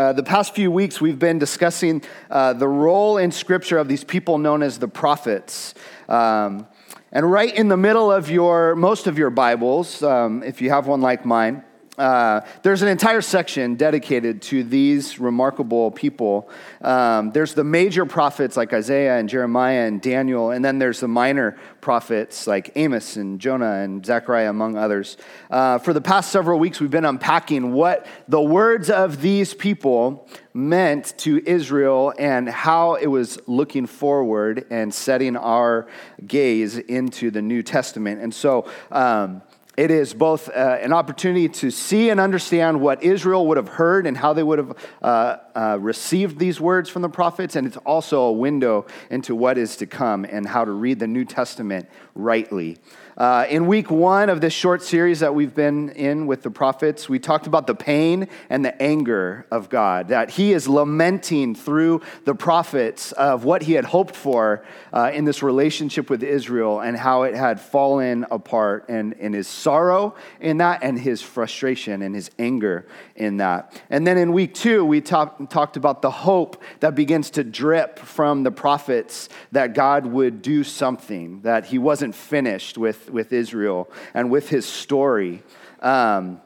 Uh, the past few weeks, we've been discussing uh, the role in Scripture of these people known as the prophets. Um, and right in the middle of your, most of your Bibles, um, if you have one like mine, uh, there's an entire section dedicated to these remarkable people. Um, there's the major prophets like Isaiah and Jeremiah and Daniel, and then there's the minor prophets like Amos and Jonah and Zechariah, among others. Uh, for the past several weeks, we've been unpacking what the words of these people meant to Israel and how it was looking forward and setting our gaze into the New Testament. And so, um, it is both uh, an opportunity to see and understand what Israel would have heard and how they would have uh, uh, received these words from the prophets, and it's also a window into what is to come and how to read the New Testament rightly. Uh, in week one of this short series that we've been in with the prophets, we talked about the pain and the anger of God, that He is lamenting through the prophets of what He had hoped for uh, in this relationship with Israel and how it had fallen apart, and, and His sorrow in that, and His frustration and His anger in that. And then in week two, we talk, talked about the hope that begins to drip from the prophets that God would do something, that He wasn't finished with with Israel and with his story. Um,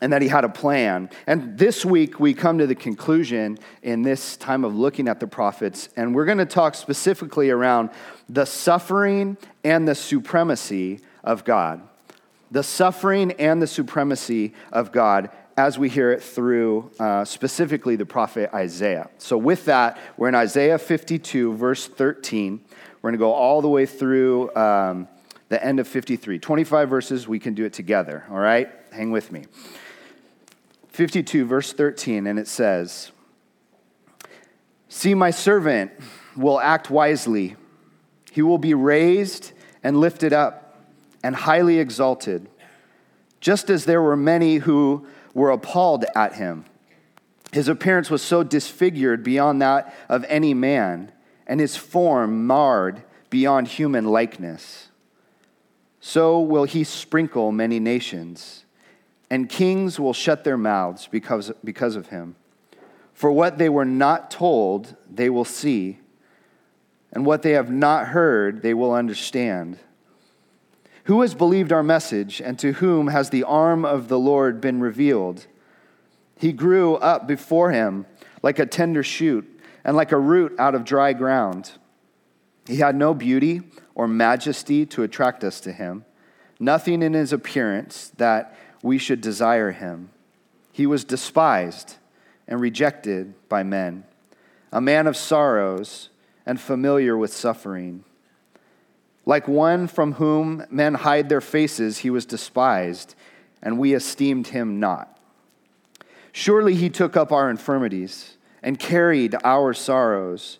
and that he had a plan. And this week, we come to the conclusion in this time of looking at the prophets, and we're going to talk specifically around the suffering and the supremacy of God. The suffering and the supremacy of God as we hear it through uh, specifically the prophet Isaiah. So, with that, we're in Isaiah 52, verse 13. We're going to go all the way through. Um, the end of 53. 25 verses, we can do it together, all right? Hang with me. 52, verse 13, and it says, See, my servant will act wisely. He will be raised and lifted up and highly exalted, just as there were many who were appalled at him. His appearance was so disfigured beyond that of any man, and his form marred beyond human likeness so will he sprinkle many nations, and kings will shut their mouths because, because of him. For what they were not told, they will see, and what they have not heard, they will understand. Who has believed our message, and to whom has the arm of the Lord been revealed? He grew up before him like a tender shoot, and like a root out of dry ground. He had no beauty or majesty to attract us to him, nothing in his appearance that we should desire him. He was despised and rejected by men, a man of sorrows and familiar with suffering. Like one from whom men hide their faces, he was despised, and we esteemed him not. Surely he took up our infirmities and carried our sorrows.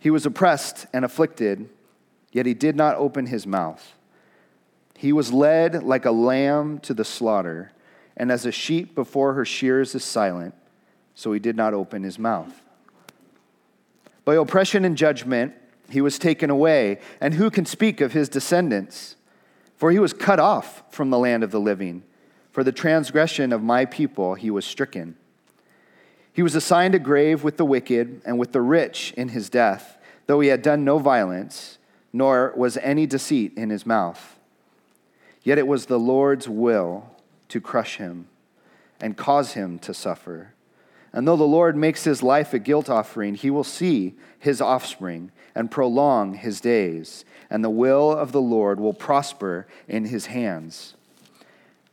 He was oppressed and afflicted, yet he did not open his mouth. He was led like a lamb to the slaughter, and as a sheep before her shears is silent, so he did not open his mouth. By oppression and judgment, he was taken away, and who can speak of his descendants? For he was cut off from the land of the living. For the transgression of my people he was stricken. He was assigned a grave with the wicked and with the rich in his death, though he had done no violence, nor was any deceit in his mouth. Yet it was the Lord's will to crush him and cause him to suffer. And though the Lord makes his life a guilt offering, he will see his offspring and prolong his days, and the will of the Lord will prosper in his hands.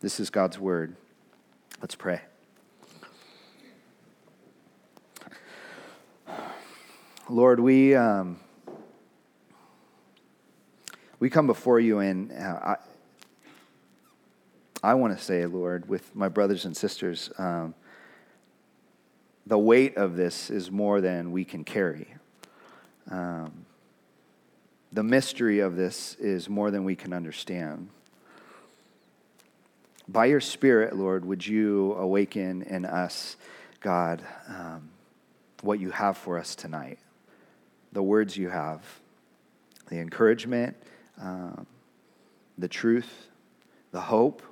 This is God's word. Let's pray. Lord, we, um, we come before you, and uh, I, I want to say, Lord, with my brothers and sisters, um, the weight of this is more than we can carry. Um, the mystery of this is more than we can understand. By your Spirit, Lord, would you awaken in us, God, um, what you have for us tonight, the words you have, the encouragement, um, the truth, the hope,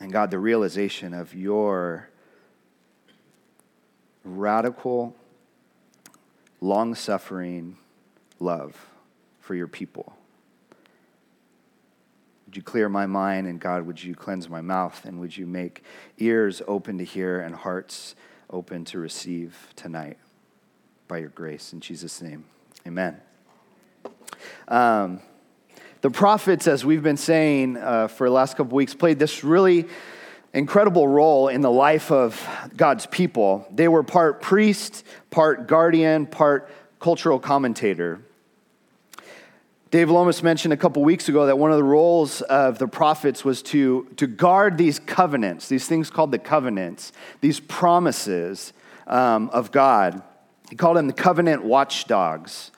and God, the realization of your radical, long suffering love for your people. Would you clear my mind, and God, would you cleanse my mouth, and would you make ears open to hear and hearts open to receive tonight by your grace? In Jesus' name, amen. Um, the prophets, as we've been saying uh, for the last couple weeks, played this really incredible role in the life of God's people. They were part priest, part guardian, part cultural commentator. Dave Lomas mentioned a couple weeks ago that one of the roles of the prophets was to, to guard these covenants, these things called the covenants, these promises um, of God. He called them the covenant watchdogs.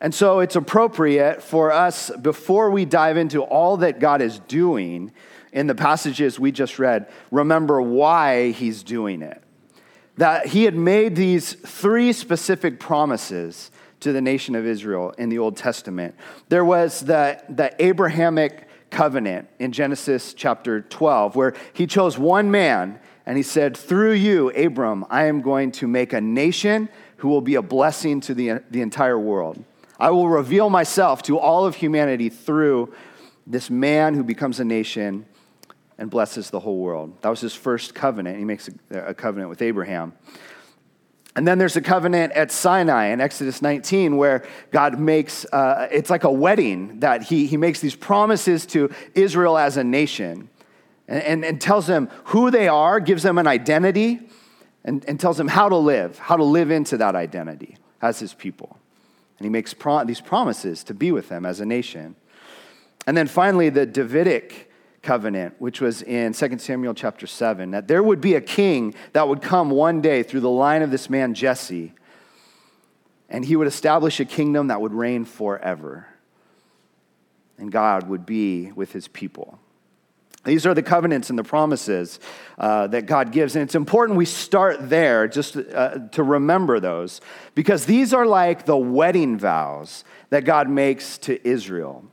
And so it's appropriate for us, before we dive into all that God is doing in the passages we just read, remember why he's doing it. That he had made these three specific promises to the nation of Israel in the Old Testament. There was the, the Abrahamic covenant in Genesis chapter 12, where he chose one man and he said, Through you, Abram, I am going to make a nation who will be a blessing to the, the entire world. I will reveal myself to all of humanity through this man who becomes a nation and blesses the whole world. That was his first covenant. He makes a, a covenant with Abraham. And then there's a covenant at Sinai in Exodus 19 where God makes, uh, it's like a wedding that he, he makes these promises to Israel as a nation and, and, and tells them who they are, gives them an identity, and, and tells them how to live, how to live into that identity as his people. And he makes pro- these promises to be with them as a nation. And then finally, the Davidic covenant, which was in 2 Samuel chapter 7, that there would be a king that would come one day through the line of this man Jesse, and he would establish a kingdom that would reign forever. And God would be with his people. These are the covenants and the promises uh, that God gives. And it's important we start there just uh, to remember those because these are like the wedding vows that God makes to Israel.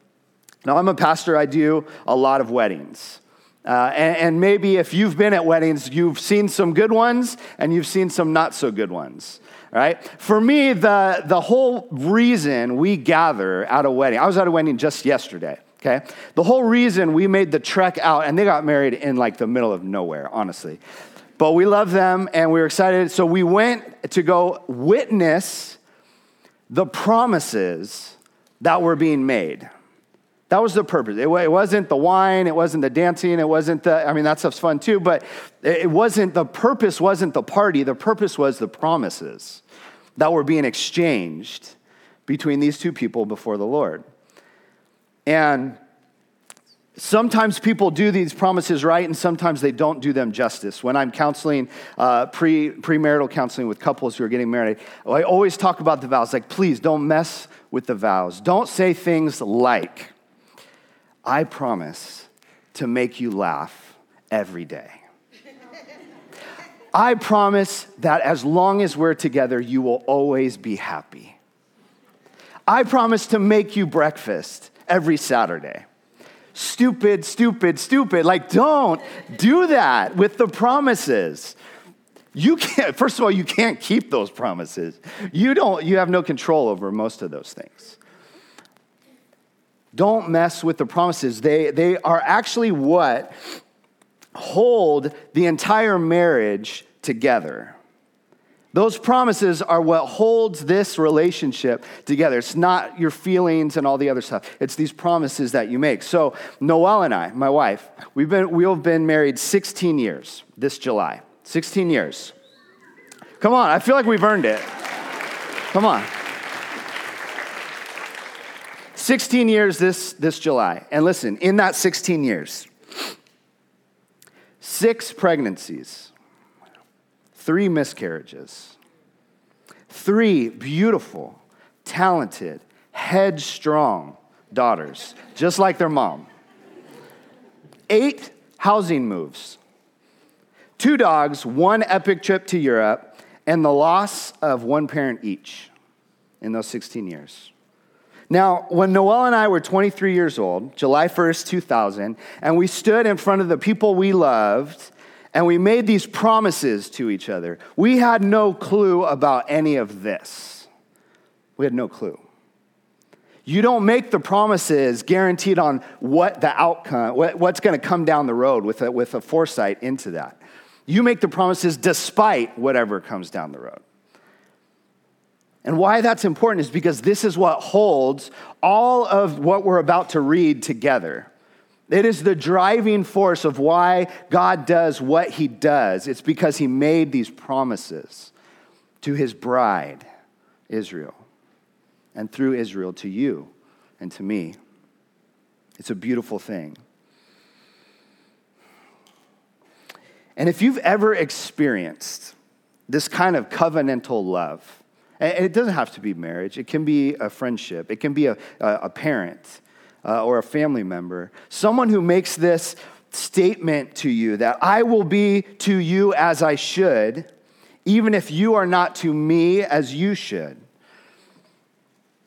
Now, I'm a pastor, I do a lot of weddings. Uh, and, and, maybe if you've been at weddings, you've seen some good ones and you've seen some not so good ones, right? For me, the, the whole reason we gather at a wedding, I was at a wedding just yesterday, okay? The whole reason we made the trek out, and they got married in like the middle of nowhere, honestly. But we love them and we were excited. So we went to go witness the promises that were being made. That was the purpose. It, wasn't the wine, it wasn't the dancing, it wasn't the, I mean, that stuff's fun too, but it wasn't, the purpose wasn't the party, the purpose was the promises that were being exchanged between these two people before the Lord. And sometimes people do these promises right, and sometimes they don't do them justice. When I'm counseling, uh, pre premarital counseling with couples who are getting married, I always talk about the vows. Like, please don't mess with the vows. Don't say things like, I promise to make you laugh every day. I promise that as long as we're together, you will always be happy. I promise to make you breakfast every Saturday. Stupid, stupid, stupid. Like, don't do that with the promises. You can't, first of all, you can't keep those promises. You don't, you have no control over most of those things. Don't mess with the promises. They, they are actually what hold the entire marriage together. Those promises are what holds this relationship together. It's not your feelings and all the other stuff. It's these promises that you make. So, Noelle and I, my wife, we've been, we have been married 16 years this July. 16 years. Come on, I feel like we've earned it. Come on. 16 years this, this July. And listen, in that 16 years, six pregnancies, three miscarriages, three beautiful, talented, headstrong daughters, just like their mom, eight housing moves, two dogs, one epic trip to Europe, and the loss of one parent each in those 16 years. Now, when Noel and I were 23 years old, July 1st, 2000, and we stood in front of the people we loved and we made these promises to each other, we had no clue about any of this. We had no clue. You don't make the promises guaranteed on what the outcome, what's going to come down the road with a, with a foresight into that. You make the promises despite whatever comes down the road. And why that's important is because this is what holds all of what we're about to read together. It is the driving force of why God does what he does. It's because he made these promises to his bride, Israel, and through Israel to you and to me. It's a beautiful thing. And if you've ever experienced this kind of covenantal love, and it doesn't have to be marriage, it can be a friendship, it can be a, a parent uh, or a family member. Someone who makes this statement to you that I will be to you as I should, even if you are not to me as you should.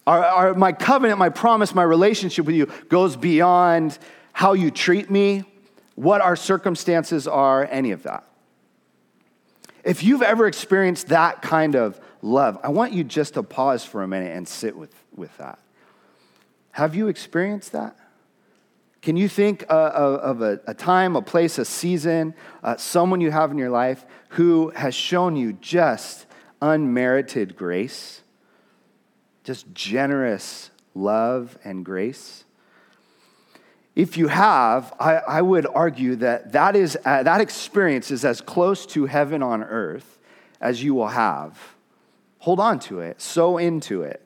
My covenant, my promise, my relationship with you goes beyond how you treat me, what our circumstances are, any of that. If you've ever experienced that kind of love. I want you just to pause for a minute and sit with, with that. Have you experienced that? Can you think uh, of a, a, time, a place, a season, uh, someone you have in your life who has shown you just unmerited grace? Just generous love and grace? If you have, I, I would argue that that, is, uh, that experience is as close to heaven on earth as you will have hold on to it, sow into it.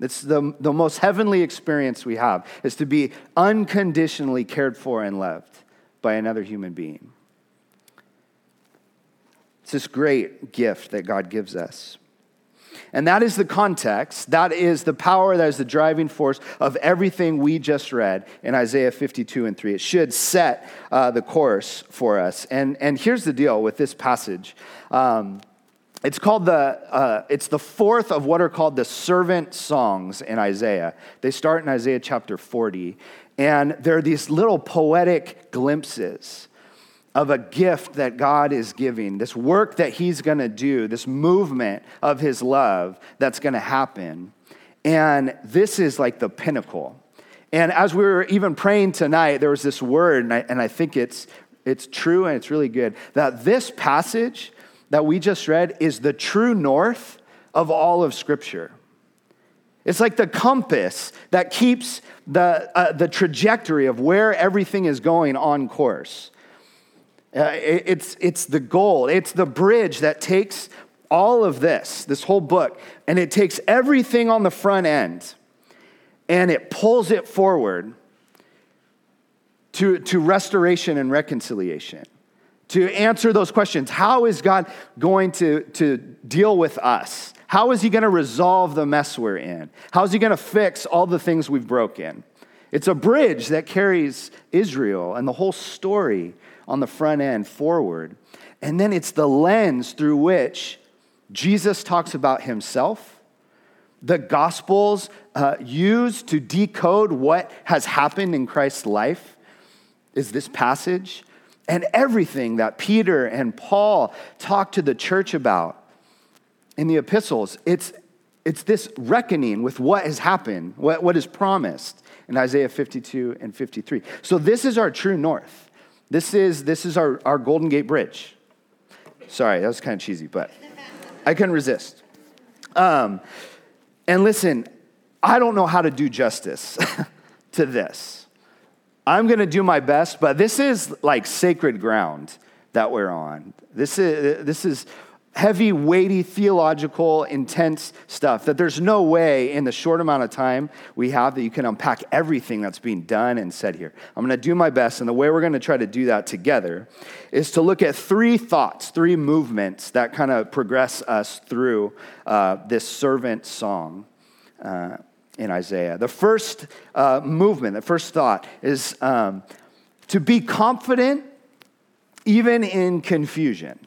It's the, the most heavenly experience we have is to be unconditionally cared for and loved by another human being. It's this great gift that God gives us. And that is the context, that is the power, that is the driving force of everything we just read in Isaiah 52 and 3. It should set uh, the course for us. And, and here's the deal with this passage. Um, it's called the, uh, it's the fourth of what are called the servant songs in Isaiah. They start in Isaiah chapter 40, and they're these little poetic glimpses of a gift that God is giving, this work that He's gonna do, this movement of His love that's gonna happen. And this is like the pinnacle. And as we were even praying tonight, there was this word, and I, and I think it's, it's true and it's really good, that this passage that we just read is the true north of all of Scripture. It's like the compass that keeps the, uh, the trajectory of where everything is going on course. Uh, it, it's, it's the goal, it's the bridge that takes all of this, this whole book, and it takes everything on the front end and it pulls it forward to, to restoration and reconciliation to answer those questions. How is God going to, to deal with us? How is He going to resolve the mess we're in? How is He going to fix all the things we've broken? It's a bridge that carries Israel and the whole story on the front end forward. And then it's the lens through which Jesus talks about Himself. The Gospels uh, use to decode what has happened in Christ's life is this passage and everything that Peter and Paul talk to the church about in the epistles. It's, it's this reckoning with what has happened, what, what is promised in Isaiah 52 and 53. So, this is our true north. This is, this is our, our Golden Gate Bridge. Sorry, that was kind of cheesy, but I couldn't resist. Um, and listen, I don't know how to do justice to this. I'm going to do my best, but this is like sacred ground that we're on. This is, this is heavy, weighty, theological, intense stuff that there's no way in the short amount of time we have that you can unpack everything that's being done and said here. I'm going to do my best, and the way we're going to try to do that together is to look at three thoughts, three movements that kind of progress us through uh, this servant song. Uh, in Isaiah. The first uh, movement, the first thought is um, to be confident even in confusion.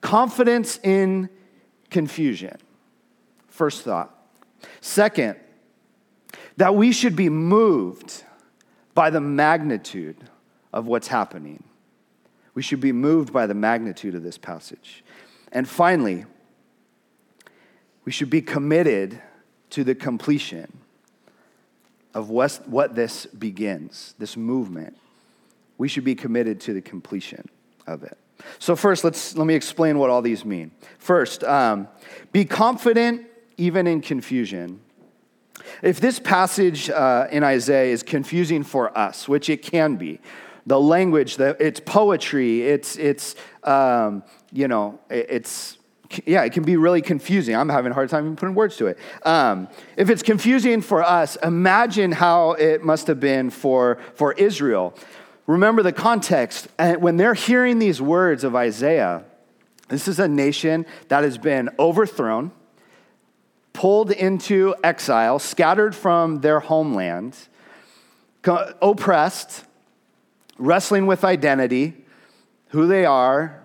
Confidence in confusion. First thought. Second, that we should be moved by the magnitude of what's happening. We should be moved by the magnitude of this passage. And finally, we should be committed to the completion of what this begins, this movement. We should be committed to the completion of it. So, first, let's, let me explain what all these mean. First, um, be confident even in confusion. If this passage uh, in Isaiah is confusing for us, which it can be, the language, the, it's poetry, it's, it's um, you know, it's, yeah, it can be really confusing. I'm having a hard time even putting words to it. Um, if it's confusing for us, imagine how it must have been for, for Israel. Remember the context. And When they're hearing these words of Isaiah, this is a nation that has been overthrown, pulled into exile, scattered from their homeland, oppressed, wrestling with identity, who they are,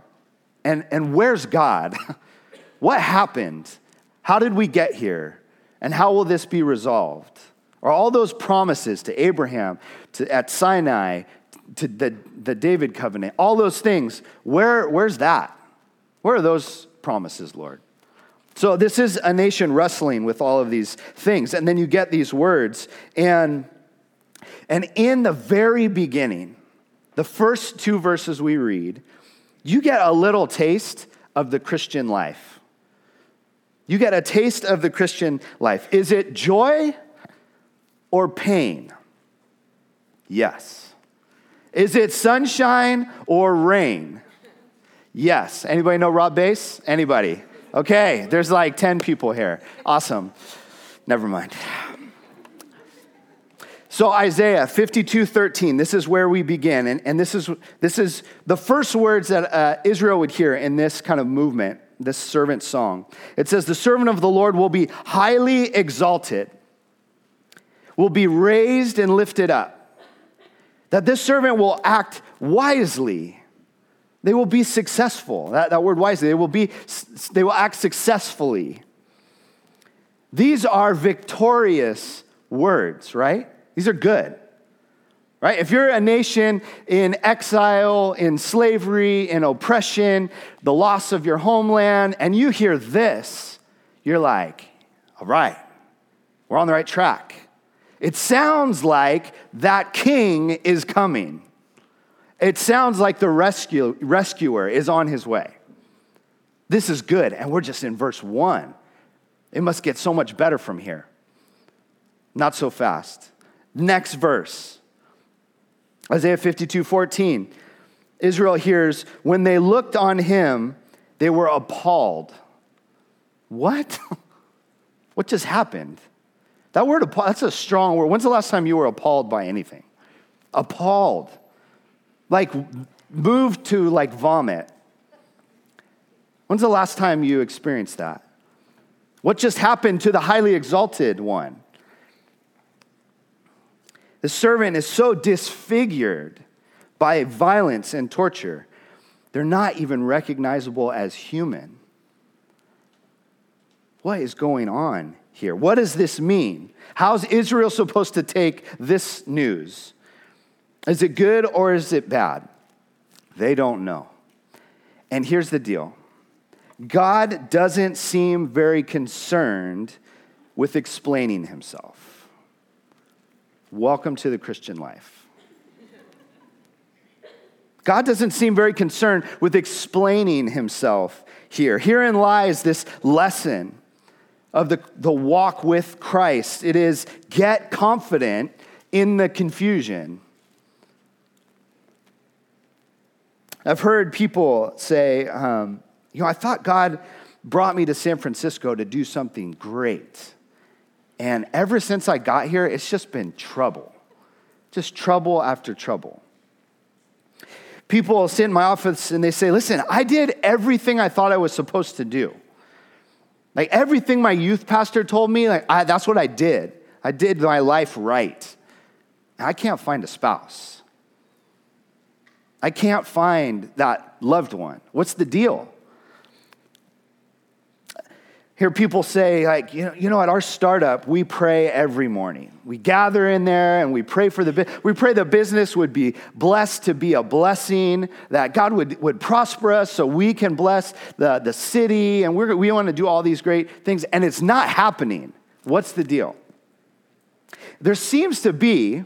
and, and where's God? what happened? How did we get here? And how will this be resolved? Are all those promises to Abraham, to, at Sinai, to the, the David covenant, all those things, where, where's that? Where are those promises, Lord? So this is a nation wrestling with all of these things. And then you get these words. And, and in the very beginning, the first two verses we read, you get a little taste of the Christian life. You get a taste of the Christian life. Is it joy or pain? Yes. Is it sunshine or rain? Yes. Anybody know Rob Base? Anybody? Okay, there's like 10 people here. Awesome. Never mind. So Isaiah 52, 13, this is where we begin. And, and this, is, this is the first words that uh, Israel would hear in this kind of movement, this servant song. It says, The servant of the Lord will be highly exalted, will be raised and lifted up that this servant will act wisely. They will be successful. That, that word wisely, they will, be, they will act successfully. These are victorious words, right? These are good, right? If you're a nation in exile, in slavery, in oppression, the loss of your homeland, and you hear this, you're like, all right, we're on the right track. It sounds like that king is coming. It sounds like the rescue, rescuer is on his way. This is good. And we're just in verse one. It must get so much better from here. Not so fast. Next verse Isaiah 52 14. Israel hears, when they looked on him, they were appalled. What? what just happened? That word, that's a strong word. When's the last time you were appalled by anything? Appalled. Like moved to like vomit. When's the last time you experienced that? What just happened to the highly exalted one? The servant is so disfigured by violence and torture, they're not even recognizable as human. What is going on here. What does this mean? How's Israel supposed to take this news? Is it good or is it bad? They don't know. And here's the deal God doesn't seem very concerned with explaining himself. Welcome to the Christian life. God doesn't seem very concerned with explaining himself here. Herein lies this lesson of the, the walk with Christ it is get confident in the confusion. I've heard people say, um, you know, I thought God brought me to San Francisco to do something great. And ever since I got here, it's just been trouble. Just trouble after trouble. People sit in my office and they say, Listen, I did everything I thought I was supposed to do. Like everything my youth pastor told me, like I, that's what I did. I did my life right. I can't find a spouse. I can't find that loved one. What's the deal? Hear people say, like, you know, you know, at our startup, we pray every morning. We gather in there and we pray for the we pray the business would be blessed to be a blessing, that God would, would prosper us so we can bless the, the city, and we're, we want to do all these great things, and it's not happening. What's the deal? There seems to be,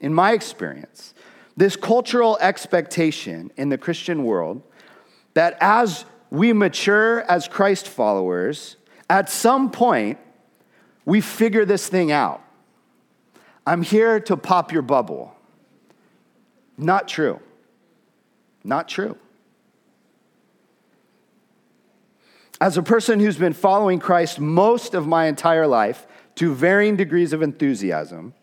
in my experience, this cultural expectation in the Christian world that as we mature as Christ followers, at some point, we figure this thing out. I'm here to pop your bubble. Not true. Not true. As a person who's been following Christ most of my entire life to varying degrees of enthusiasm,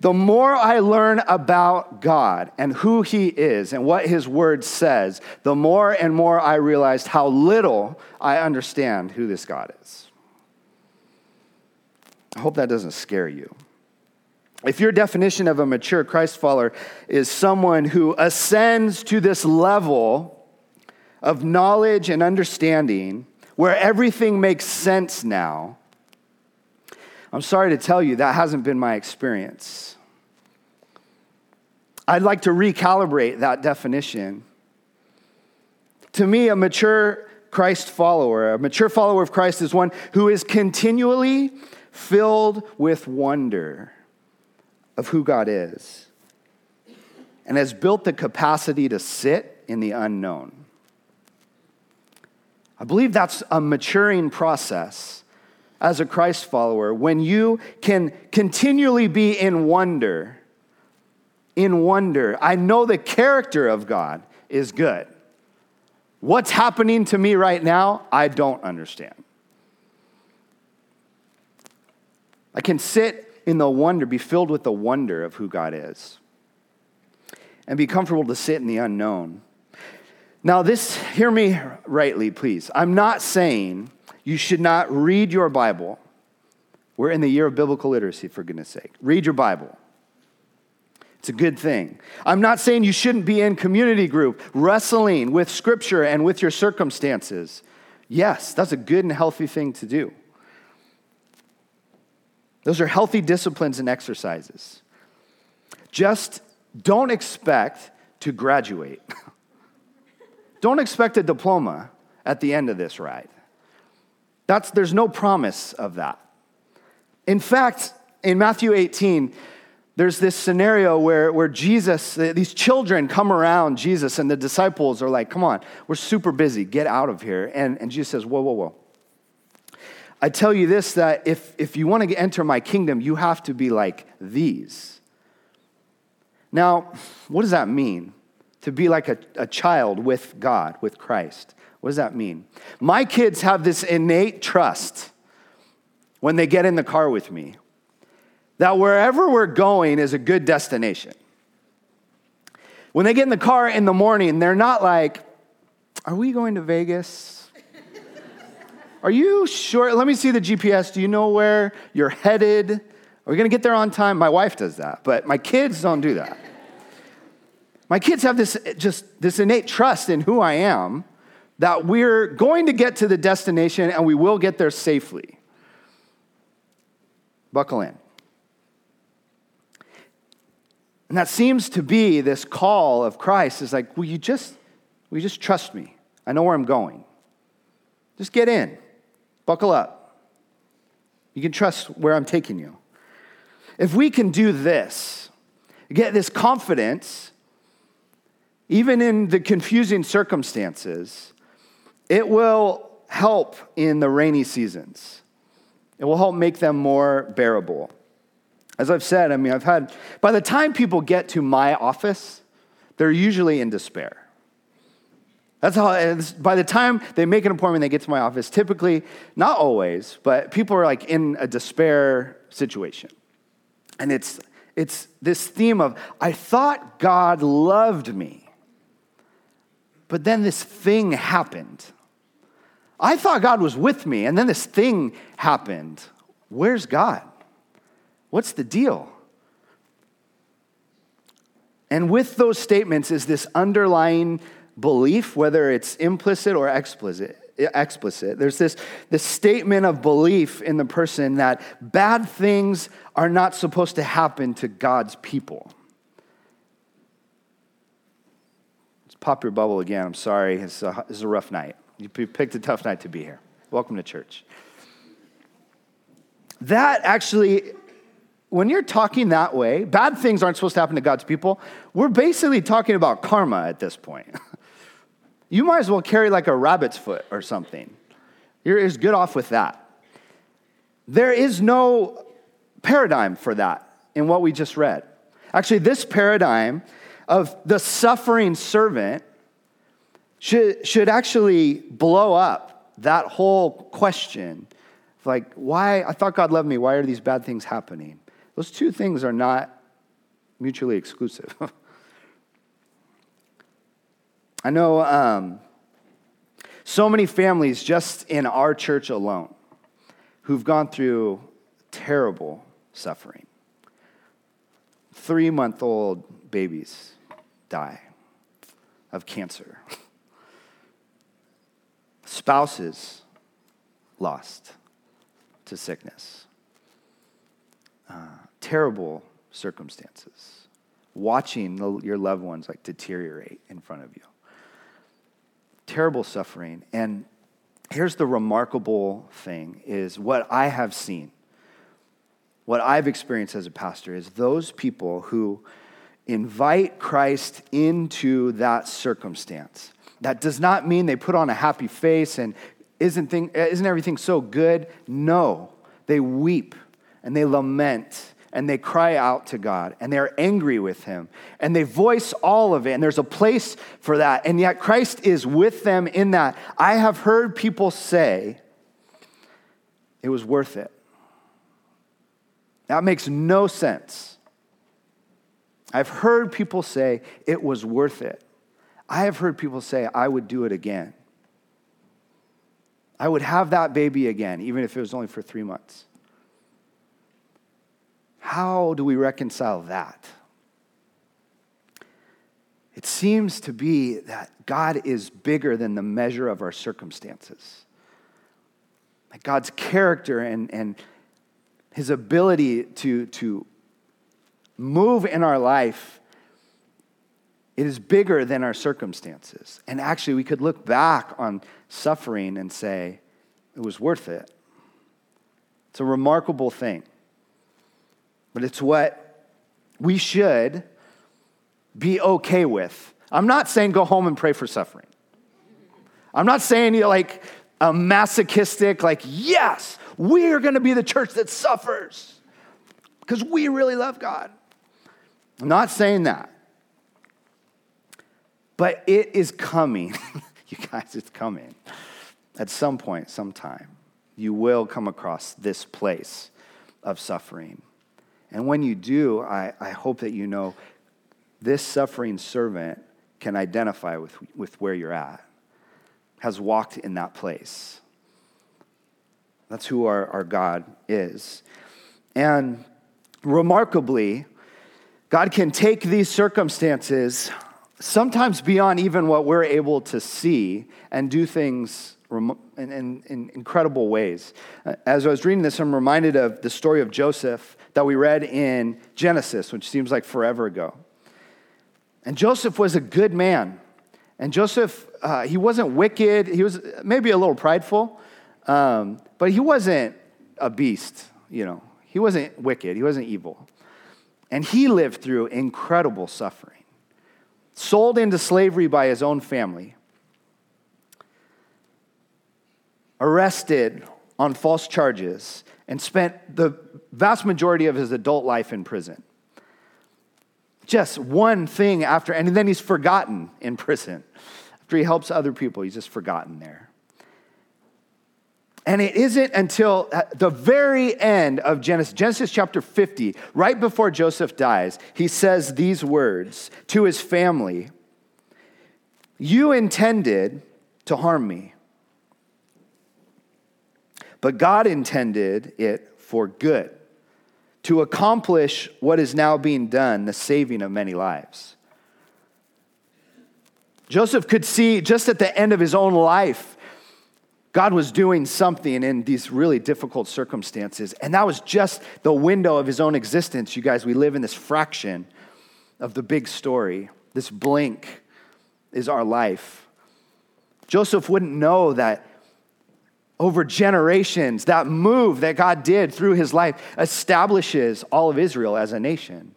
the more I learn about God and who He is and what His Word says, the more and more I realized how little I understand who this God is. I hope that doesn't scare you. If your definition of a mature Christ follower is someone who ascends to this level of knowledge and understanding where everything makes sense now, I'm sorry to tell you, that hasn't been my experience. I'd like to recalibrate that definition. To me, a mature Christ follower, a mature follower of Christ is one who is continually filled with wonder of who God is and has built the capacity to sit in the unknown. I believe that's a maturing process as a Christ follower when you can continually be in wonder. In wonder. I know the character of God is good. What's happening to me right now, I don't understand. I can sit in the wonder, be filled with the wonder of who God is, and be comfortable to sit in the unknown. Now, this, hear me rightly, please. I'm not saying you should not read your Bible. We're in the year of biblical literacy, for goodness sake. Read your Bible. It's a good thing. I'm not saying you shouldn't be in community group wrestling with scripture and with your circumstances. Yes, that's a good and healthy thing to do. Those are healthy disciplines and exercises. Just don't expect to graduate. don't expect a diploma at the end of this ride. That's, there's no promise of that. In fact, in Matthew 18, there's this scenario where, where Jesus, these children come around Jesus, and the disciples are like, Come on, we're super busy, get out of here. And, and Jesus says, Whoa, whoa, whoa. I tell you this that if, if you want to enter my kingdom, you have to be like these. Now, what does that mean? To be like a, a child with God, with Christ. What does that mean? My kids have this innate trust when they get in the car with me that wherever we're going is a good destination. When they get in the car in the morning, they're not like, Are we going to Vegas? Are you sure? Let me see the GPS. Do you know where you're headed? Are we going to get there on time? My wife does that, but my kids don't do that. My kids have this just this innate trust in who I am that we're going to get to the destination and we will get there safely. Buckle in. And that seems to be this call of Christ is like, will you just, will you just trust me? I know where I'm going. Just get in. Buckle up. You can trust where I'm taking you. If we can do this, get this confidence even in the confusing circumstances, it will help in the rainy seasons. It will help make them more bearable. As I've said, I mean, I've had, by the time people get to my office, they're usually in despair. That's how, by the time they make an appointment, they get to my office, typically, not always, but people are like in a despair situation. And it's, it's this theme of, I thought God loved me, but then this thing happened. I thought God was with me, and then this thing happened. Where's God? What's the deal? And with those statements is this underlying belief, whether it's implicit or explicit. Explicit. There's this, this statement of belief in the person that bad things are not supposed to happen to God's people. Let's pop your bubble again. I'm sorry. It's a, it's a rough night. You picked a tough night to be here. Welcome to church. That actually when you're talking that way, bad things aren't supposed to happen to God's people. We're basically talking about karma at this point. you might as well carry like a rabbit's foot or something. You're as good off with that. There is no paradigm for that in what we just read. Actually, this paradigm of the suffering servant should, should actually blow up that whole question. Like, why? I thought God loved me. Why are these bad things happening? Those two things are not mutually exclusive. I know um, so many families just in our church alone who've gone through terrible suffering. Three month old babies die of cancer, spouses lost to sickness. Uh, terrible circumstances, watching the, your loved ones like deteriorate in front of you. Terrible suffering. And here's the remarkable thing is what I have seen, what I've experienced as a pastor is those people who invite Christ into that circumstance. That does not mean they put on a happy face and isn't, thing, isn't everything so good? No, they weep and they lament and they cry out to God and they're angry with Him and they voice all of it. And there's a place for that. And yet Christ is with them in that. I have heard people say it was worth it. That makes no sense. I've heard people say it was worth it. I have heard people say I would do it again. I would have that baby again, even if it was only for three months. How do we reconcile that? It seems to be that God is bigger than the measure of our circumstances. That God's character and, and his ability to, to move in our life it is bigger than our circumstances. And actually, we could look back on suffering and say, it was worth it. It's a remarkable thing but it's what we should be okay with. I'm not saying go home and pray for suffering. I'm not saying you like a masochistic, like, yes, we are going to be the church that suffers because we really love God. I'm not saying that. But it is coming. you guys, it's coming. At some point, sometime, you will come across this place of suffering. And when you do, I, I hope that you know this suffering servant can identify with, with where you're at, has walked in that place. That's who our, our God is. And remarkably, God can take these circumstances, sometimes beyond even what we're able to see, and do things in, in, in incredible ways. As I was reading this, I'm reminded of the story of Joseph that we read in Genesis, which seems like forever ago. And Joseph was a good man. And Joseph, uh, he wasn't wicked. He was maybe a little prideful, um, but he wasn't a beast, you know. He wasn't wicked. He wasn't evil. And he lived through incredible suffering. Sold into slavery by his own family, arrested on false charges, and spent the vast majority of his adult life in prison. Just one thing after, and then he's forgotten in prison. After he helps other people, he's just forgotten there. And it isn't until uh, the very end of Genesis, Genesis chapter 50, right before Joseph dies, he says these words to his family You intended to harm me, but God intended it for good, to accomplish what is now being done, the saving of many lives. Joseph could see just at the end of his own life God was doing something in these really difficult circumstances. And that was just the window of his own existence. You guys, we live in this fraction of the big story. This blink is our life. Joseph wouldn't know that over generations, that move that God did through his life establishes all of Israel as a nation.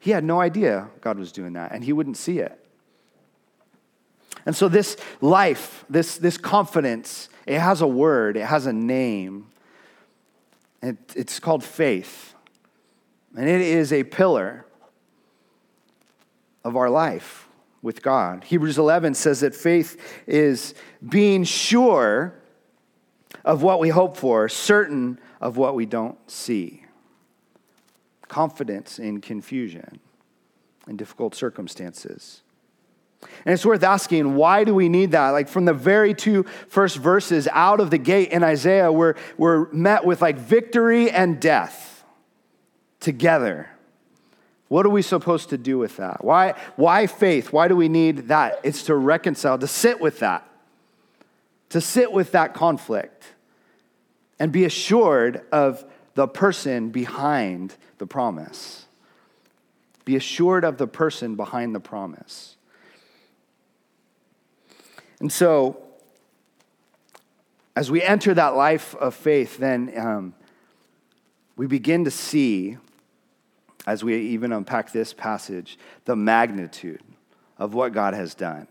He had no idea God was doing that, and he wouldn't see it. And so, this life, this, this confidence, it has a word, it has a name. It, it's called faith. And it is a pillar of our life with God. Hebrews 11 says that faith is being sure of what we hope for, certain of what we don't see. Confidence in confusion in difficult circumstances. And it's worth asking, why do we need that? Like from the very two first verses out of the gate in Isaiah, we're, we're met with like victory and death together. What are we supposed to do with that? Why, why faith? Why do we need that? It's to reconcile, to sit with that, to sit with that conflict and be assured of the person behind the promise. Be assured of the person behind the promise. And so, as we enter that life of faith, then um, we begin to see, as we even unpack this passage, the magnitude of what God has done.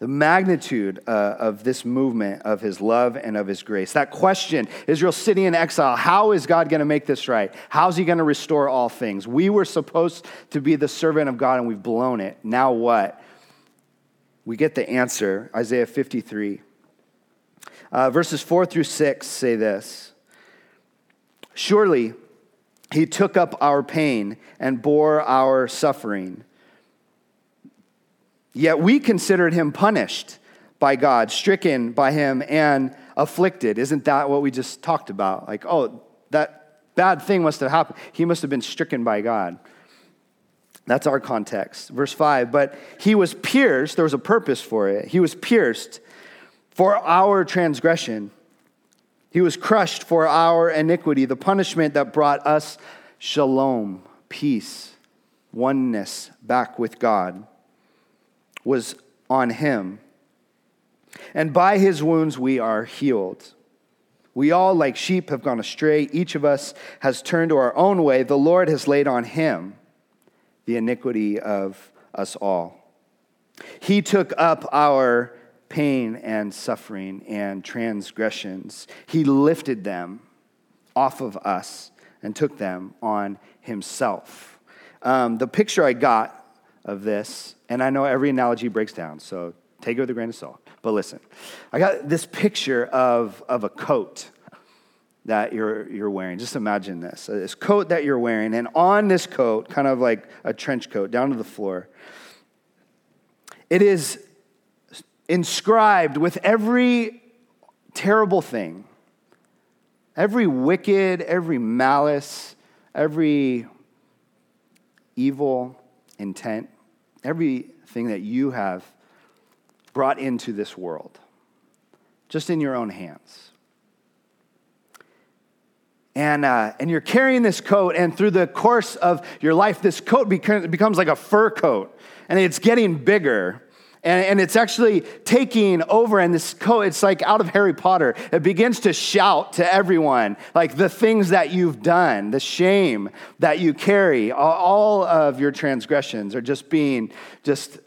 The magnitude uh, of this movement of his love and of his grace. That question Israel sitting in exile, how is God going to make this right? How's he going to restore all things? We were supposed to be the servant of God and we've blown it. Now what? We get the answer Isaiah 53. Uh, verses 4 through 6 say this Surely he took up our pain and bore our suffering. Yet we considered him punished by God, stricken by him, and afflicted. Isn't that what we just talked about? Like, oh, that bad thing must have happened. He must have been stricken by God. That's our context. Verse 5 But he was pierced, there was a purpose for it. He was pierced for our transgression, he was crushed for our iniquity. The punishment that brought us shalom, peace, oneness back with God was on him. And by his wounds we are healed. We all, like sheep, have gone astray. Each of us has turned to our own way. The Lord has laid on him the iniquity of us all. He took up our pain and suffering and transgressions. He lifted them off of us and took them on himself. Um, the picture I got of this, and I know every analogy breaks down, so take it with a grain of salt. But listen, I got this picture of, of a coat that you're, you're wearing. Just imagine this uh, this coat that you're wearing, and on this coat, kind of like a trench coat down to the floor, it is inscribed with every terrible thing, every wicked, every malice, every evil intent, everything that you have brought into this world, just in your own hands and, uh, and you're carrying this coat, and through the course of your life, this coat becomes like a fur coat, and it's getting bigger And, and it's actually taking over, and this coat, it's like out of Harry Potter. It begins to shout to everyone, like the things that you've done, the shame that you carry, all of your transgressions are just being just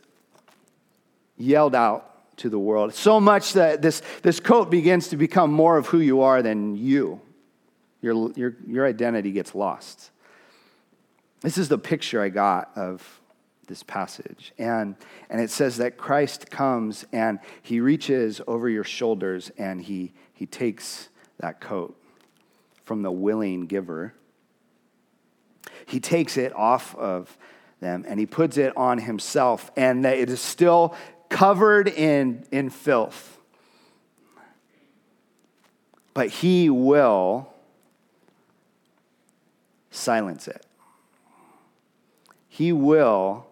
yelled out to the world. So much that this, this coat begins to become more of who you are than you. Your, your, your identity gets lost. This is the picture I got of this passage. And, and it says that Christ comes and he reaches over your shoulders and he, he takes that coat from the willing giver. He takes it off of them and he puts it on himself, and it is still covered in, in filth. But he will silence it. He will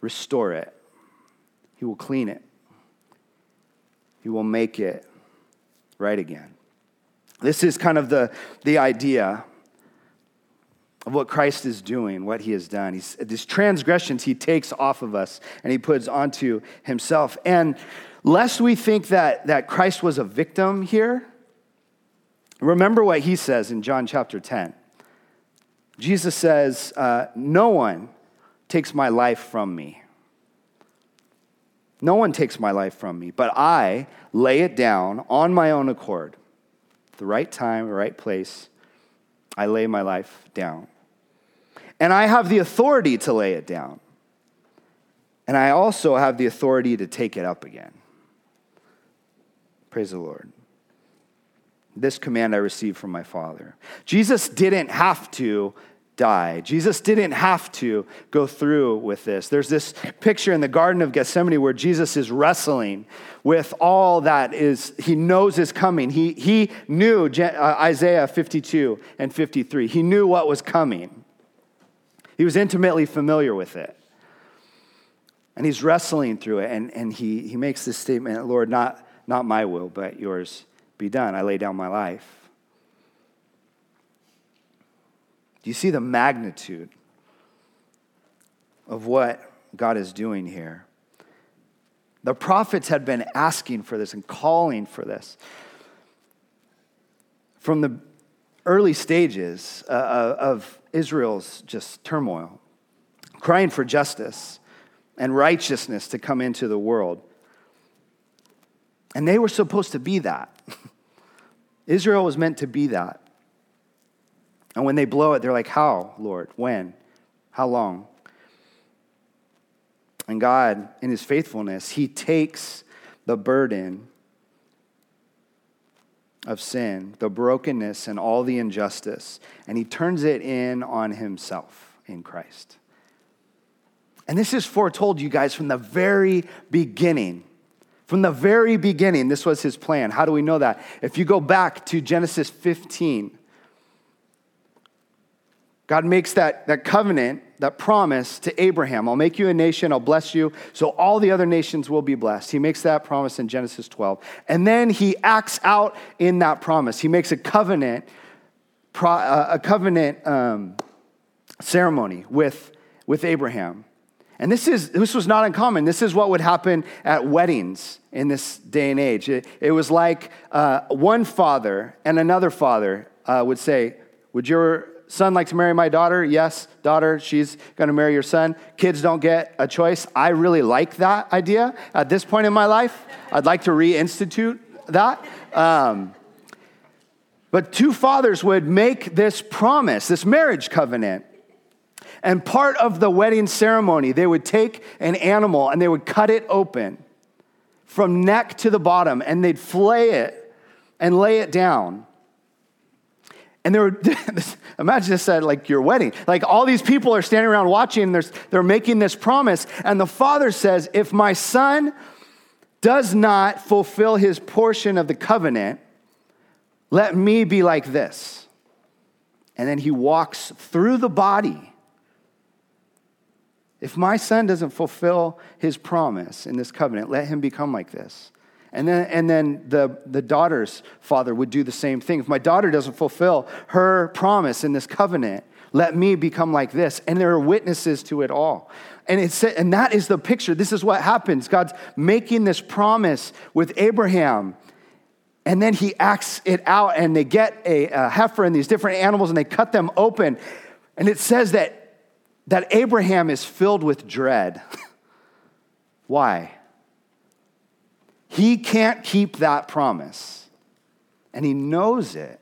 restore it, He will clean it, He will make it right again. This is kind of the, the idea of what Christ is doing, what he has done. He's, these transgressions he takes off of us and he puts onto himself. And lest we think that, that Christ was a victim here, remember what he says in John chapter 10. Jesus says, uh, No one takes my life from me. No one takes my life from me, but I lay it down on my own accord. The right time, the right place, I lay my life down. And I have the authority to lay it down. And I also have the authority to take it up again. Praise the Lord. This command I received from my Father. Jesus didn't have to die. Jesus didn't have to go through with this. There's this picture in the Garden of Gethsemane where Jesus is wrestling with all that is he knows is coming. He, he knew uh, Isaiah 52 and 53. He knew what was coming. He was intimately familiar with it. And he's wrestling through it, and, and he, he makes this statement Lord, not, not my will, but yours be done. I lay down my life. Do you see the magnitude of what God is doing here? The prophets had been asking for this and calling for this. From the early stages uh, uh, of Israel's just turmoil, crying for justice and righteousness to come into the world. And they were supposed to be that. Israel was meant to be that. And when they blow it, they're like, How, Lord? When? How long? And God, in his faithfulness, he takes the burden of sin, the brokenness, and all the injustice, and he turns it in on himself in Christ. And this is foretold, you guys, from the very beginning. From the very beginning, this was his plan. How do we know that? If you go back to Genesis 15, God makes that, that covenant, that promise to Abraham I'll make you a nation, I'll bless you, so all the other nations will be blessed. He makes that promise in Genesis 12. And then he acts out in that promise. He makes a covenant, uh, a covenant um, ceremony with, with Abraham. And this, is, this was not uncommon. This is what would happen at weddings in this day and age. It, it was like uh, one father and another father uh, would say, Would your son like to marry my daughter? Yes, daughter, she's going to marry your son. Kids don't get a choice. I really like that idea at this point in my life. I'd like to reinstitute that. Um, but two fathers would make this promise, this marriage covenant. And part of the wedding ceremony, they would take an animal and they would cut it open from neck to the bottom and they'd flay it and lay it down. And there were, imagine this at like your wedding. Like all these people are standing around watching, they're, they're making this promise. And the father says, If my son does not fulfill his portion of the covenant, let me be like this. And then he walks through the body. If my son doesn't fulfill his promise in this covenant, let him become like this. And then, and then the, the daughter's father would do the same thing. If my daughter doesn't fulfill her promise in this covenant, let me become like this. And there are witnesses to it all. And, it's, and that is the picture. This is what happens. God's making this promise with Abraham. And then he acts it out, and they get a, a heifer and these different animals, and they cut them open. And it says that, that Abraham is filled with dread. Why? He can't keep that promise, and he knows it.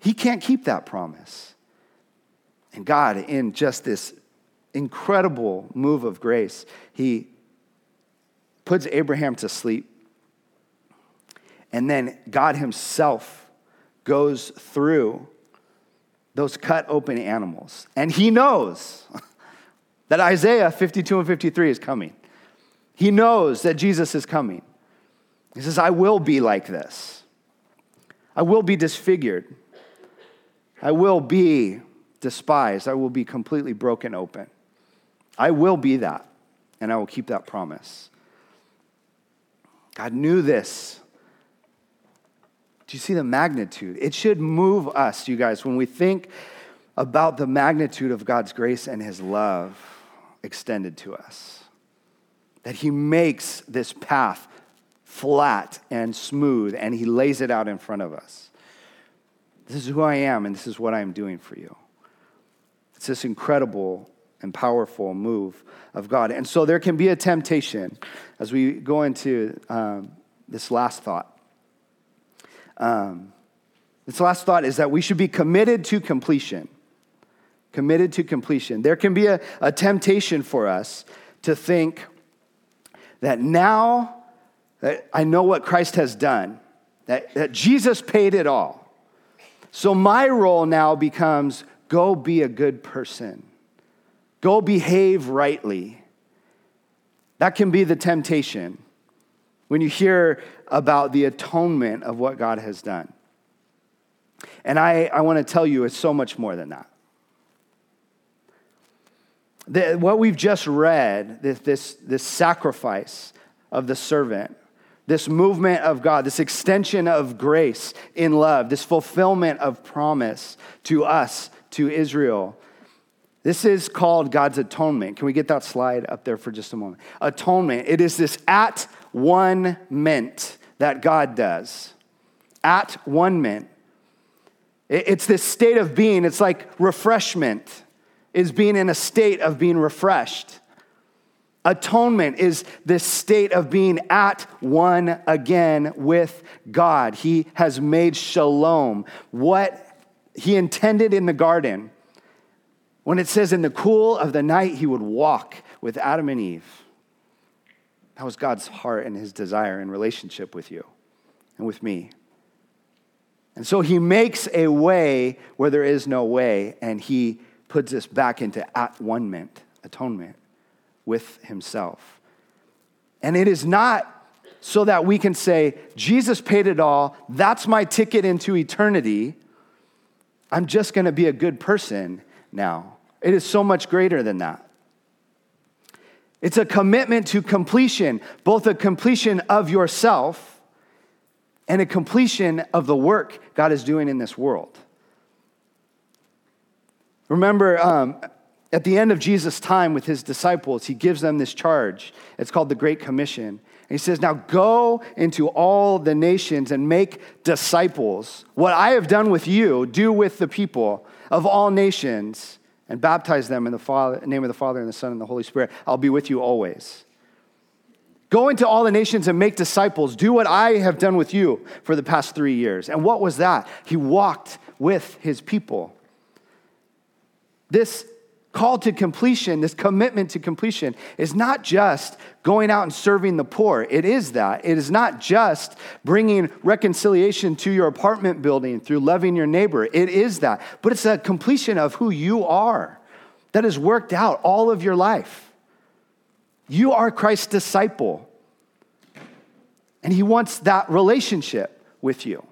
He can't keep that promise. And God, in just this incredible move of grace, He puts Abraham to sleep. And then God Himself goes through those cut open animals. And He knows that Isaiah 52 and 53 is coming. He knows that Jesus is coming. He says, I will be like this. I will be disfigured. I will be despised. I will be completely broken open. I will be that, and I will keep that promise. God knew this. Do you see the magnitude? It should move us, you guys, when we think about the magnitude of God's grace and his love extended to us. That he makes this path flat and smooth, and he lays it out in front of us. This is who I am, and this is what I am doing for you. It's this incredible and powerful move of God. And so there can be a temptation as we go into um, this last thought. Um, this last thought is that we should be committed to completion. Committed to completion. There can be a, a temptation for us to think that now that I know what Christ has done, that, that Jesus paid it all so my role now becomes go be a good person, go behave rightly. That can be the temptation when you hear about the atonement of what God has done. And I, I want to tell you, it's so much more than that. The, what we've just read, this, this, this sacrifice of the servant, this movement of God, this extension of grace in love, this fulfillment of promise to us, to Israel. This is called God's atonement. Can we get that slide up there for just a moment? Atonement. It is this at one meant that God does. At one meant. It's this state of being. It's like refreshment, is being in a state of being refreshed. Atonement is this state of being at one again with God. He has made shalom. What he intended in the garden, when it says in the cool of the night he would walk with Adam and Eve, that was God's heart and his desire in relationship with you and with me. And so he makes a way where there is no way, and he puts us back into at one atonement with himself. And it is not so that we can say, Jesus paid it all, that's my ticket into eternity. I'm just going to be a good person now. It is so much greater than that. It's a commitment to completion, both a completion of yourself and a completion of the work God is doing in this world. Remember, um, at the end of Jesus' time with his disciples, he gives them this charge. It's called the Great Commission. And he says, Now go into all the nations and make disciples. What I have done with you, do with the people of all nations and baptize them in the Father, name of the Father and the Son and the Holy Spirit. I'll be with you always. Go into all the nations and make disciples. Do what I have done with you for the past three years. And what was that? He walked with his people. This call to completion, this commitment to completion, is not just going out and serving the poor. It is that. It is not just bringing reconciliation to your apartment building through loving your neighbor. It is that. But it's a completion of who you are that has worked out all of your life. You are Christ's disciple. And he wants that relationship with you.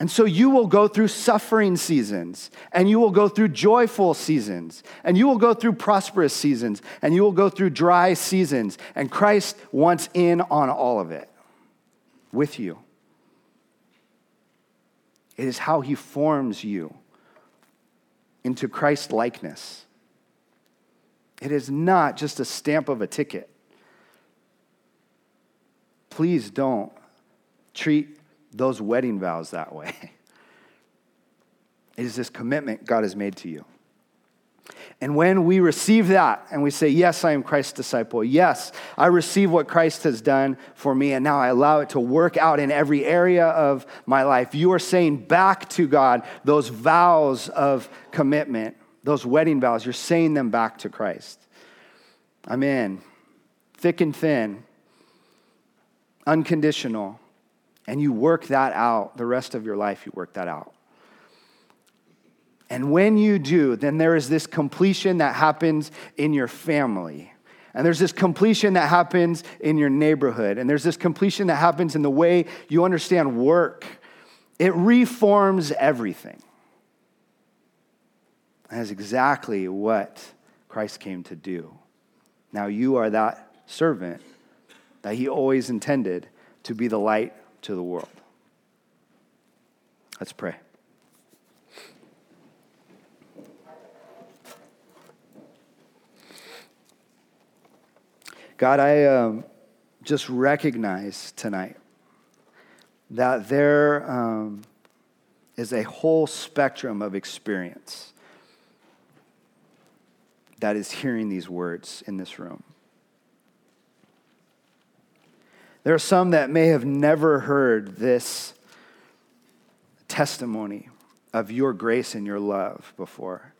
And so you will go through suffering seasons, and you will go through joyful seasons, and you will go through prosperous seasons, and you will go through dry seasons. And Christ wants in on all of it with you. It is how he forms you into Christ likeness. It is not just a stamp of a ticket. Please don't treat those wedding vows that way. It is this commitment God has made to you. And when we receive that and we say, Yes, I am Christ's disciple. Yes, I receive what Christ has done for me, and now I allow it to work out in every area of my life, you are saying back to God those vows of commitment, those wedding vows. You're saying them back to Christ. I'm in, thick and thin, unconditional. And you work that out the rest of your life, you work that out. And when you do, then there is this completion that happens in your family. And there's this completion that happens in your neighborhood. And there's this completion that happens in the way you understand work. It reforms everything. That's exactly what Christ came to do. Now you are that servant that he always intended to be the light to the world. Let's pray. God, I um, just recognize tonight that there um, is a whole spectrum of experience that is hearing these words in this room. There are some that may have never heard this testimony of your grace and your love before.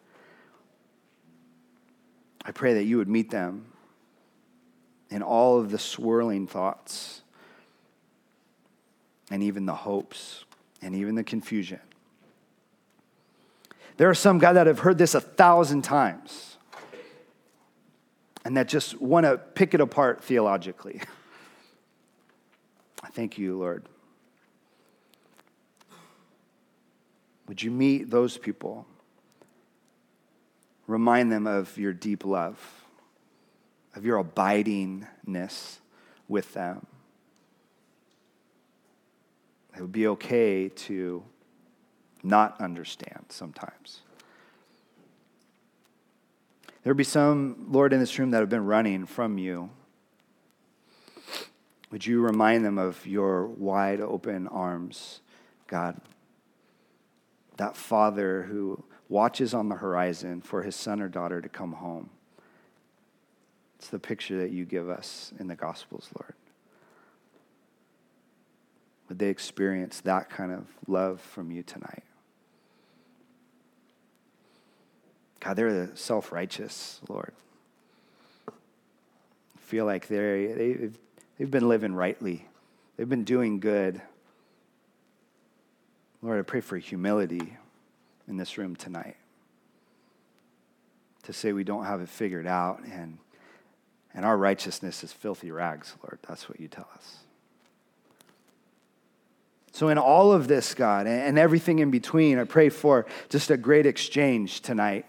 I pray that you would meet them in all of the swirling thoughts and even the hopes and even the confusion. There are some, God, that have heard this a thousand times and that just want to pick it apart theologically. I thank you, Lord. Would you meet those people? Remind them of your deep love of your abidingness with them. It would be okay to not understand sometimes. There would be some, Lord, in this room that have been running from you. Would you remind them of your wide open arms, God? That father who watches on the horizon for his son or daughter to come home. It's the picture that you give us in the Gospels, Lord. Would they experience that kind of love from you tonight? God, they're the self righteous, Lord. Feel like they're, they've, they've been living rightly, they've been doing good. Lord, I pray for humility in this room tonight to say we don't have it figured out and and our righteousness is filthy rags, Lord. That's what you tell us. So, in all of this, God, and everything in between, I pray for just a great exchange tonight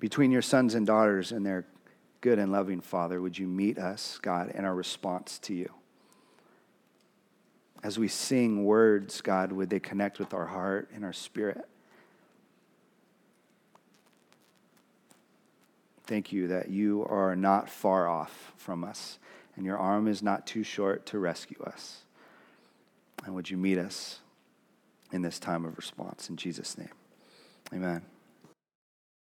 between your sons and daughters and their good and loving Father. Would you meet us, God, in our response to you? As we sing words, God, would they connect with our heart and our spirit? Thank you that you are not far off from us and your arm is not too short to rescue us. And would you meet us in this time of response? In Jesus' name, amen.